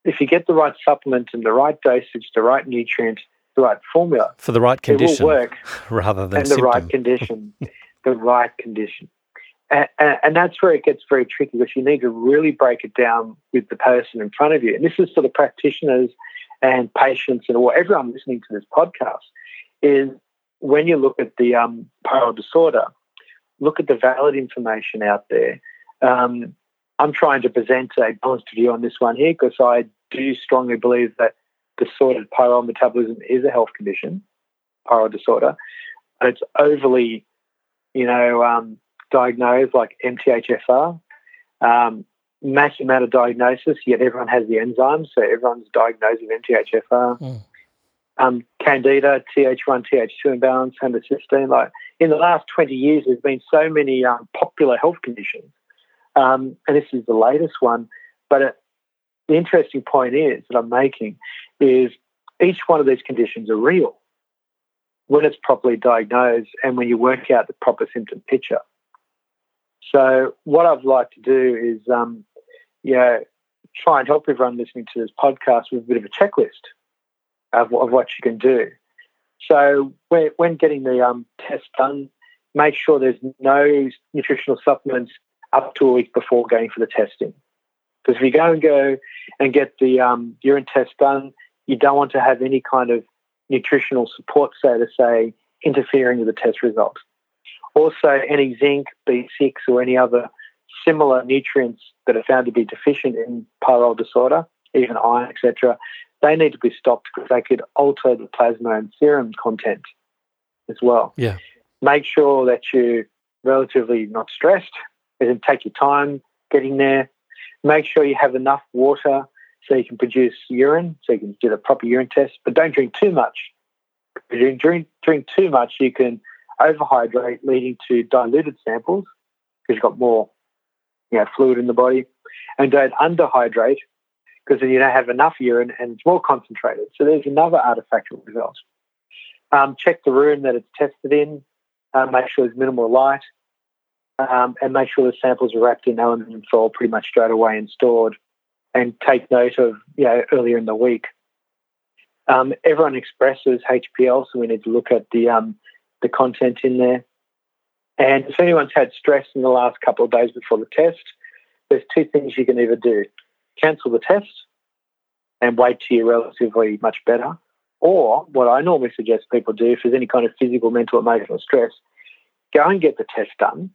Speaker 2: If you get the right supplement and the right dosage, the right nutrient, the right formula.
Speaker 1: For the right condition.
Speaker 2: It will work. *laughs*
Speaker 1: rather than
Speaker 2: And
Speaker 1: symptom. *laughs*
Speaker 2: the right condition. the right condition. And, and, and, that's where it gets very tricky because you need to really break it down with the person in front of you. And this is for the practitioners and patients and or everyone listening to this podcast is when you look at the um, disorder, look at the valid information out there. Um, I'm trying to present a balanced view on this one here because I do strongly believe that disordered pyrrole metabolism is a health condition, pyrrole disorder. And it's overly, you know, um, diagnosed like MTHFR. Um, massive amount of diagnosis, yet everyone has the enzymes, so everyone's diagnosed with MTHFR. Mm. Um, candida, Th1, Th2 imbalance, homocysteine. Like in the last 20 years, there's been so many um, popular health conditions. Um, and this is the latest one. But it, the interesting point is that I'm making is each one of these conditions are real when it's properly diagnosed and when you work out the proper symptom picture. So what I'd like to do is, um, you know, try and help everyone listening to this podcast with a bit of a checklist of, of what you can do. So when, getting the um, test done, make sure there's no nutritional supplements up to a week before going for the testing. Because if you go and go and get the um, urine test done, you don't want to have any kind of nutritional support, so to say, interfering with the test result. Also, any zinc, B6, or any other similar nutrients that are found to be deficient in pyrrole disorder, even iron, etc., they need to be stopped because they could alter the plasma and serum content as well.
Speaker 1: Yeah.
Speaker 2: Make sure that you're relatively not stressed and take your time getting there. Make sure you have enough water so you can produce urine, so you can do the proper urine test, but don't drink too much. If you drink, drink too much, you can overhydrate, leading to diluted samples because you've got more you know, fluid in the body. And don't underhydrate because then you don't have enough urine and it's more concentrated. So there's another artifactual result. Um, check the room that it's tested in, uh, make sure there's minimal light, um, and make sure the samples are wrapped in aluminium foil pretty much straight away and stored. And take note of you know, earlier in the week. Um, everyone expresses HPL, so we need to look at the um, the content in there. And if anyone's had stress in the last couple of days before the test, there's two things you can either do: cancel the test and wait till you're relatively much better, or what I normally suggest people do if there's any kind of physical, mental, emotional stress, go and get the test done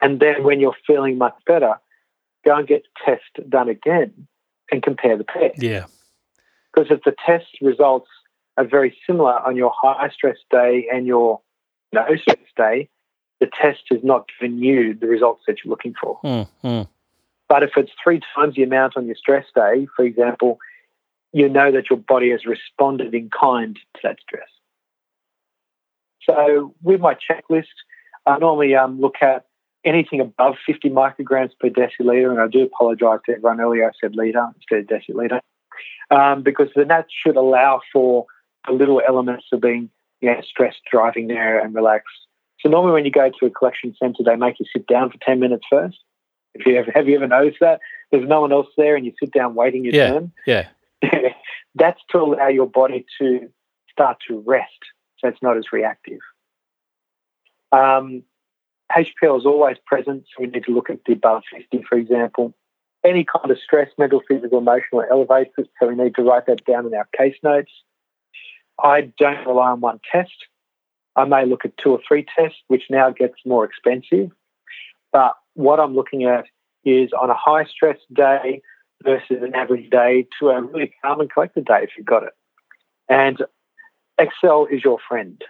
Speaker 2: and then when you're feeling much better, go and get the test done again and compare the pairs.
Speaker 1: Yeah.
Speaker 2: Because if the test results are very similar on your high stress day and your no stress day, the test has not given you the results that you're looking for.
Speaker 1: Mm-hmm.
Speaker 2: But if it's three times the amount on your stress day, for example, you know that your body has responded in kind to that stress. So with my checklist, I normally um, look at anything above 50 micrograms per deciliter, and I do apologise to everyone earlier, I said litre instead of deciliter, um, because then that should allow for the little elements of being you know, stressed, driving there, and relaxed. So normally when you go to a collection centre, they make you sit down for 10 minutes first. If you ever, have you ever noticed that? There's no one else there and you sit down waiting your
Speaker 1: yeah,
Speaker 2: turn.
Speaker 1: Yeah. *laughs*
Speaker 2: That's to allow your body to start to rest so it's not as reactive. Um, HPL is always present, so we need to look at the above 50, for example. Any kind of stress, mental, physical, emotional, elevates it, so we need to write that down in our case notes. I don't rely on one test. I may look at two or three tests, which now gets more expensive. But what I'm looking at is on a high stress day versus an average day to a really calm and collected day if you've got it. And Excel is your friend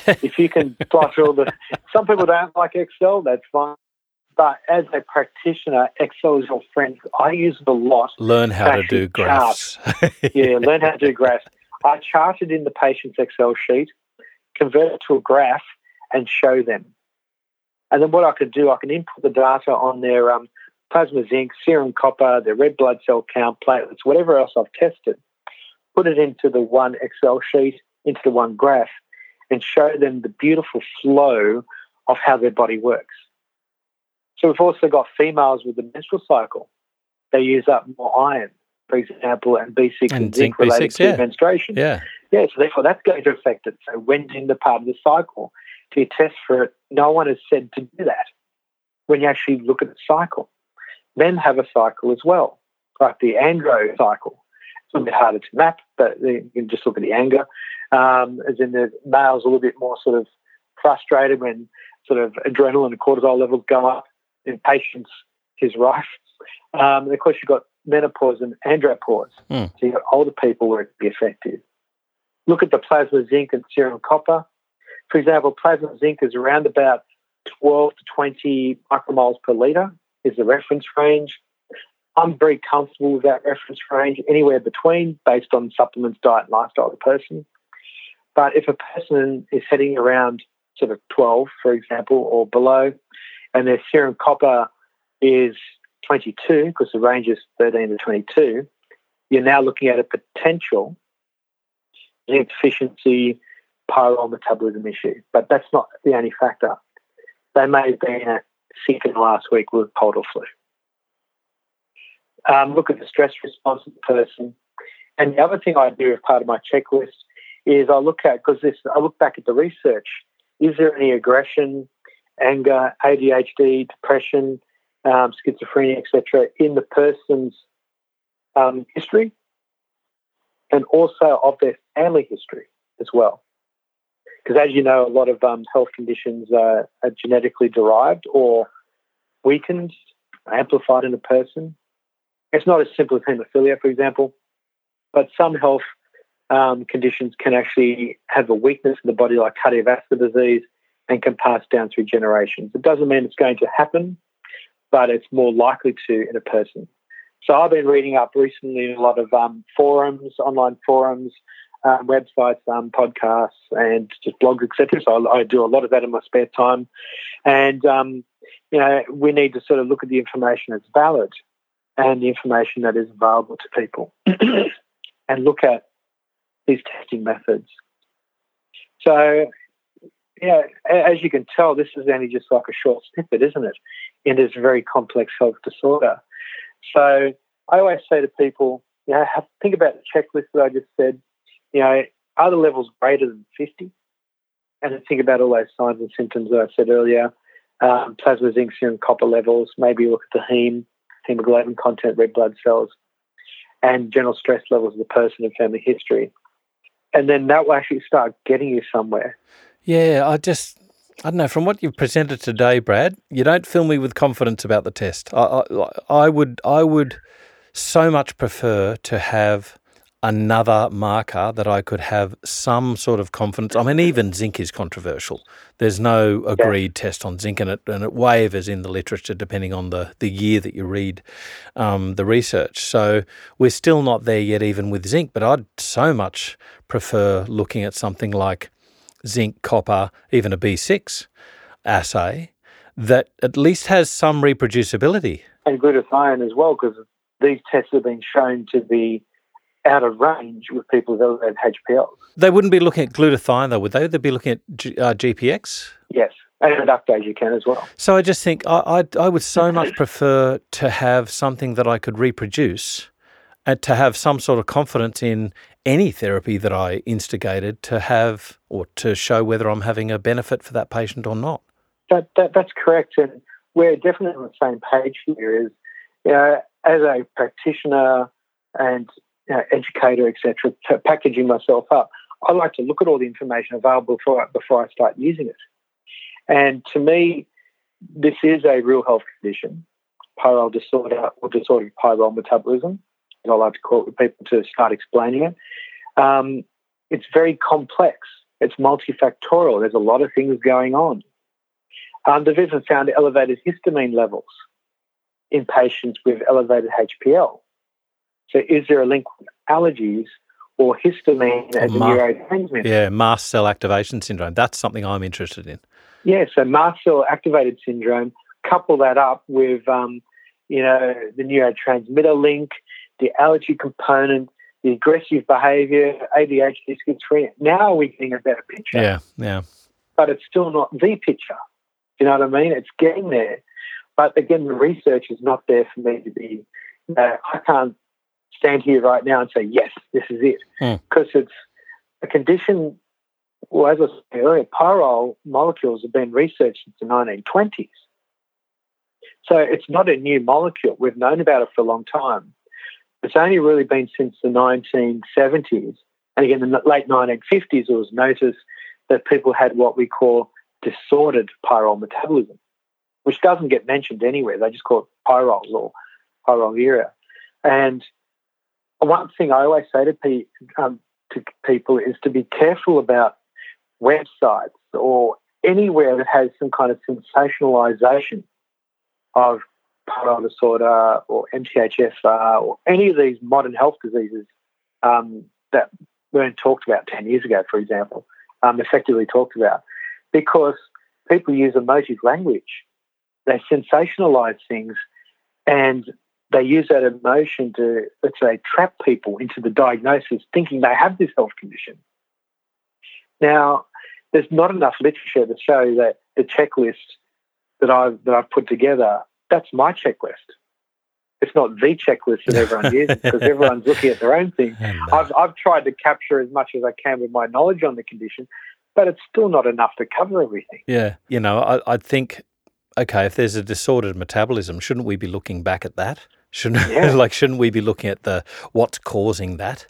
Speaker 2: *laughs* if you can fly through all the, some people don't like Excel, that's fine. But as a practitioner, Excel is your friend. I use it a lot.
Speaker 1: Learn how to, to do graphs. *laughs*
Speaker 2: yeah, learn how to do graphs. I chart it in the patient's Excel sheet, convert it to a graph, and show them. And then what I could do, I can input the data on their um, plasma zinc, serum copper, their red blood cell count, platelets, whatever else I've tested, put it into the one Excel sheet, into the one graph, and show them the beautiful flow of how their body works. So we've also got females with the menstrual cycle. They use up more iron, for example, and B6 and, and zinc, related B6, to
Speaker 1: yeah.
Speaker 2: menstruation.
Speaker 1: Yeah.
Speaker 2: Yeah, so therefore that's going to affect it. So when in the part of the cycle, you test for it? No one has said to do that when you actually look at the cycle. Men have a cycle as well, like the andro cycle It's a little bit harder to map, but you can just look at the anger. Um, as in the male's a little bit more sort of frustrated when sort of adrenaline and cortisol levels go up. Impatience is rife. Um, and of course, you've got menopause and andropause.
Speaker 1: Mm.
Speaker 2: So you've got older people where it can be effective. Look at the plasma zinc and serum copper. For example, plasma zinc is around about 12 to 20 micromoles per litre. is the reference range. I'm very comfortable with that reference range, anywhere between, based on supplements, diet, and lifestyle of the person. But if a person is heading around sort of 12, for example, or below, and their serum copper is 22, because the range is 13 to 22, you're now looking at a potential zinc deficiency pyrrole metabolism issue. But that's not the only factor. They may have been sick in the last week with cold or flu. Um, look at the stress response of the person. And the other thing I do as part of my checklist is I look at because this I look back at the research. Is there any aggression, anger, ADHD, depression, um, schizophrenia, etc., in the person's um, history, and also of their family history as well? Because as you know, a lot of um, health conditions are, are genetically derived or weakened, amplified in a person. It's not as simple as haemophilia, for example, but some health um, conditions can actually have a weakness in the body, like cardiovascular disease, and can pass down through generations. It doesn't mean it's going to happen, but it's more likely to in a person. So I've been reading up recently in a lot of um, forums, online forums, um, websites, um, podcasts, and just blogs, etc. So I, I, do a lot of that in my spare time, and um, you know we need to sort of look at the information that's valid and the information that is available to people, *clears throat* and look at these testing methods. So, yeah, as you can tell, this is only just like a short snippet, isn't it, in this very complex health disorder. So I always say to people, you know, have, think about the checklist that I just said. You know, are the levels greater than 50? And think about all those signs and symptoms that I said earlier. Um, plasma zinc serum copper levels, maybe look at the heme, hemoglobin content, red blood cells, and general stress levels of the person and family history and then that will actually start getting you somewhere.
Speaker 1: Yeah, I just I don't know. From what you've presented today, Brad, you don't fill me with confidence about the test. I, I, I would I would so much prefer to have another marker that I could have some sort of confidence. I mean, even zinc is controversial. There's no agreed yeah. test on zinc, and it and it wavers in the literature depending on the the year that you read um, the research. So we're still not there yet, even with zinc. But I'd so much prefer looking at something like zinc, copper, even a B6 assay that at least has some reproducibility.
Speaker 2: And glutathione as well, because these tests have been shown to be out of range with people with elevated HPL.
Speaker 1: They wouldn't be looking at glutathione, though, would they? They'd be looking at G- uh, GPX?
Speaker 2: Yes, and reductase you can as well.
Speaker 1: So I just think I, I, I would so much prefer to have something that I could reproduce and to have some sort of confidence in any therapy that I instigated to have or to show whether I'm having a benefit for that patient or not.
Speaker 2: That, that that's correct, and we're definitely on the same page here. Is you know, as a practitioner and know, educator, etc., packaging myself up. I like to look at all the information available before, before I start using it. And to me, this is a real health condition, pyrrole disorder or disordered pyrrole metabolism, as I like to call it with people to start explaining it. Um, it's very complex. It's multifactorial. There's a lot of things going on. Um, they've found elevated histamine levels in patients with elevated HPL. So, is there a link with allergies or histamine as a neurotransmitter?
Speaker 1: Yeah, mast cell activation syndrome. That's something I'm interested in.
Speaker 2: Yeah, so mast cell activated syndrome. Couple that up with, um, you know, the neurotransmitter link, the allergy component, the aggressive behaviour, ADHD, schizophrenia. Now we're getting a better picture.
Speaker 1: Yeah, yeah.
Speaker 2: But it's still not the picture. You know what I mean? It's getting there. But again, the research is not there for me to be. Uh, I can't stand here right now and say, yes, this is it. Because mm. it's a condition, well, as I said earlier, pyrrole molecules have been researched since the 1920s. So it's not a new molecule. We've known about it for a long time. It's only really been since the 1970s. And again, in the late 1950s, it was noticed that people had what we call disordered pyrrole metabolism, which doesn't get mentioned anywhere. They just call it pyrroles or pyroluria. And one thing I always say to, pe- um, to people is to be careful about websites or anywhere that has some kind of sensationalization of pyrrole disorder or MTHFR or any of these modern health diseases um, that weren't talked about 10 years ago, for example, um, effectively talked about, because people use emotive language. They sensationalize things and they use that emotion to, let's say, trap people into the diagnosis thinking they have this health condition. Now, there's not enough literature to show that the checklist that I've, that I've put together, that's my checklist. It's not the checklist that everyone *laughs* uses because everyone's looking at their own thing. I've, I've tried to capture as much as I can with my knowledge on the condition, but it's still not enough to cover everything.
Speaker 1: Yeah. You know, I, I think, okay, if there's a disordered metabolism, shouldn't we be looking back at that? Shouldn't *laughs* yeah. like shouldn't we be looking at the what's causing that?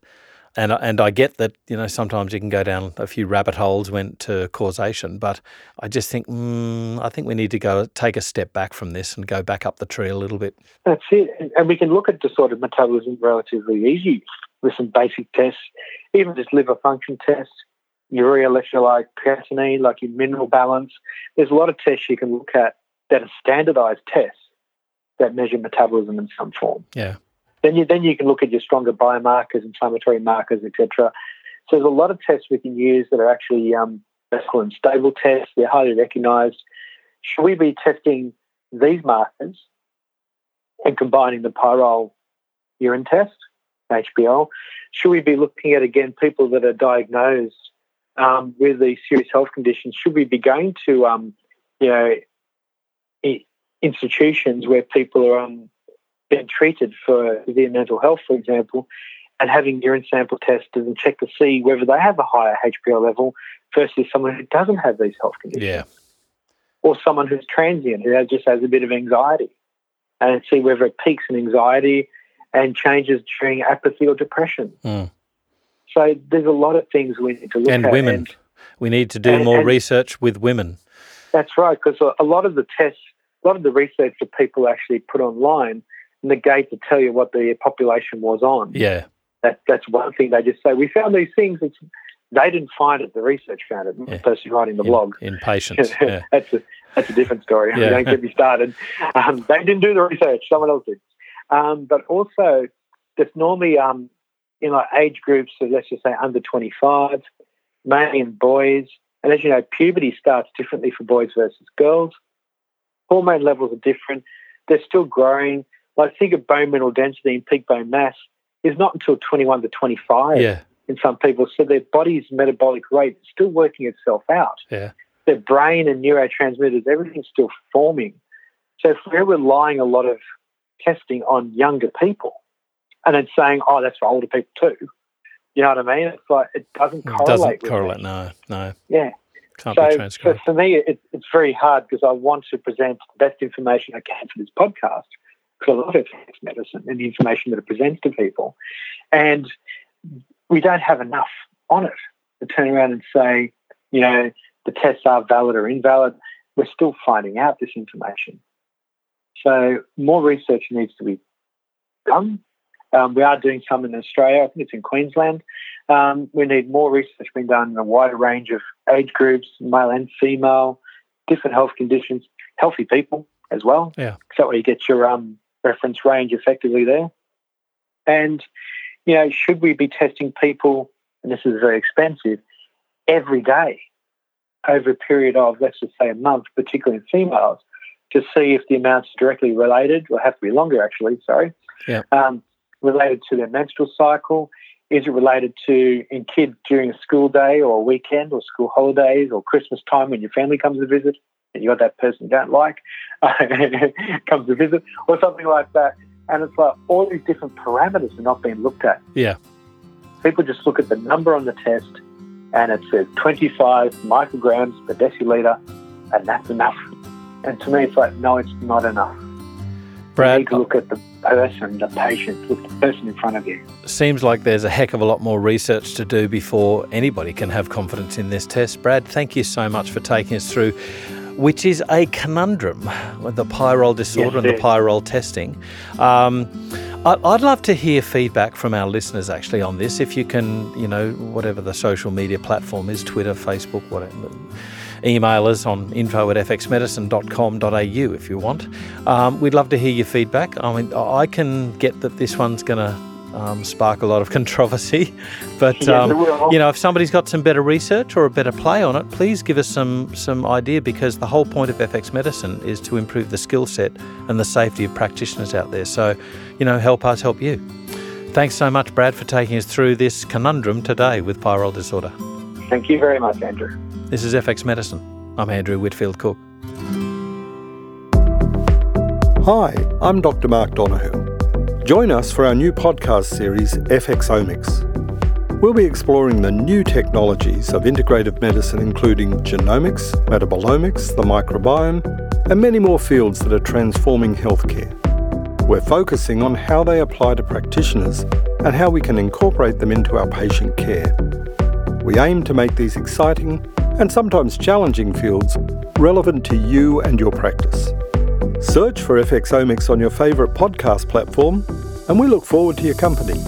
Speaker 1: And and I get that you know sometimes you can go down a few rabbit holes when to causation, but I just think mm, I think we need to go take a step back from this and go back up the tree a little bit.
Speaker 2: That's it, and we can look at disordered metabolism relatively easy with some basic tests, even just liver function tests, urea electrolyte, creatinine, like your mineral balance. There's a lot of tests you can look at that are standardized tests that measure metabolism in some form.
Speaker 1: Yeah.
Speaker 2: Then you then you can look at your stronger biomarkers, inflammatory markers, etc. So there's a lot of tests we can use that are actually um, let's call them stable tests. They're highly recognised. Should we be testing these markers and combining the pyrrole urine test, HPL? Should we be looking at again people that are diagnosed um, with these serious health conditions? Should we be going to um, you know institutions where people are um, being treated for their mental health, for example, and having urine sample tested and check to see whether they have a higher HPL level versus someone who doesn't have these health conditions.
Speaker 1: Yeah.
Speaker 2: Or someone who's transient, who just has a bit of anxiety, and see whether it peaks in anxiety and changes during apathy or depression.
Speaker 1: Mm.
Speaker 2: So there's a lot of things we need to look
Speaker 1: and
Speaker 2: at.
Speaker 1: Women. And women. We need to do and, more and research with women.
Speaker 2: That's right, because a lot of the tests, a lot of the research that people actually put online negate to tell you what the population was on.
Speaker 1: Yeah.
Speaker 2: That, that's one thing they just say. We found these things. It's, they didn't find it. The research found it. Yeah. The person writing the
Speaker 1: in,
Speaker 2: blog.
Speaker 1: In *laughs* patients. Yeah.
Speaker 2: that's a that's a different story. Yeah. Don't get me started. Um, they didn't do the research. Someone else did. Um, but also, there's normally um, in like age groups of let's just say under 25, mainly in boys. And as you know, puberty starts differently for boys versus girls. Hormone levels are different. They're still growing. Like think of bone mineral density and peak bone mass is not until 21 to 25
Speaker 1: yeah.
Speaker 2: in some people. So their body's metabolic rate is still working itself out.
Speaker 1: Yeah.
Speaker 2: Their brain and neurotransmitters, everything's still forming. So if we're relying a lot of testing on younger people and then saying, oh, that's for older people too, you know what I mean? It's like it doesn't correlate. It
Speaker 1: doesn't correlate, no, no.
Speaker 2: Yeah.
Speaker 1: Can't
Speaker 2: so
Speaker 1: be transcribed.
Speaker 2: For, for me, it, it's very hard because I want to present the best information I can for this podcast because I love FX medicine and the information that it presents to people. And we don't have enough on it to turn around and say, you know, the tests are valid or invalid. We're still finding out this information. So more research needs to be done. Um, we are doing some in Australia. I think it's in Queensland. Um, we need more research being done in a wider range of age groups, male and female, different health conditions, healthy people as well.
Speaker 1: Yeah.
Speaker 2: So where you get your um, reference range effectively there. And, you know, should we be testing people, and this is very expensive, every day over a period of, let's just say, a month, particularly in females, to see if the amounts are directly related, or have to be longer actually, sorry,
Speaker 1: yeah.
Speaker 2: um, related to their menstrual cycle? Is it related to in kids during a school day or a weekend or school holidays or Christmas time when your family comes to visit? and you got that person you don't like *laughs* comes to visit or something like that. And it's like all these different parameters are not being looked at.
Speaker 1: Yeah.
Speaker 2: People just look at the number on the test and it says 25 micrograms per deciliter and that's enough. And to me, it's like, no, it's not enough.
Speaker 1: Brad,
Speaker 2: you need to look at the person, the patient, look the person in front of you.
Speaker 1: Seems like there's a heck of a lot more research to do before anybody can have confidence in this test. Brad, thank you so much for taking us through which is a conundrum with the pyrrole disorder yes, and the pyrrole testing. Um, I'd love to hear feedback from our listeners actually on this. If you can, you know, whatever the social media platform is Twitter, Facebook, whatever email us on info at fxmedicine.com.au if you want. Um, we'd love to hear your feedback. I mean, I can get that this one's going to um, spark a lot of *laughs* controversy. But um, you know, if somebody's got some better research or a better play on it, please give us some some idea because the whole point of FX Medicine is to improve the skill set and the safety of practitioners out there. So, you know, help us help you. Thanks so much, Brad, for taking us through this conundrum today with pyrrole disorder.
Speaker 2: Thank you very much, Andrew.
Speaker 1: This is FX Medicine. I'm Andrew Whitfield Cook.
Speaker 3: Hi, I'm Dr. Mark Donohoe. Join us for our new podcast series, FX Omics. We'll be exploring the new technologies of integrative medicine, including genomics, metabolomics, the microbiome, and many more fields that are transforming healthcare. We're focusing on how they apply to practitioners and how we can incorporate them into our patient care. We aim to make these exciting and sometimes challenging fields relevant to you and your practice. Search for FX Omics on your favourite podcast platform, and we look forward to your company.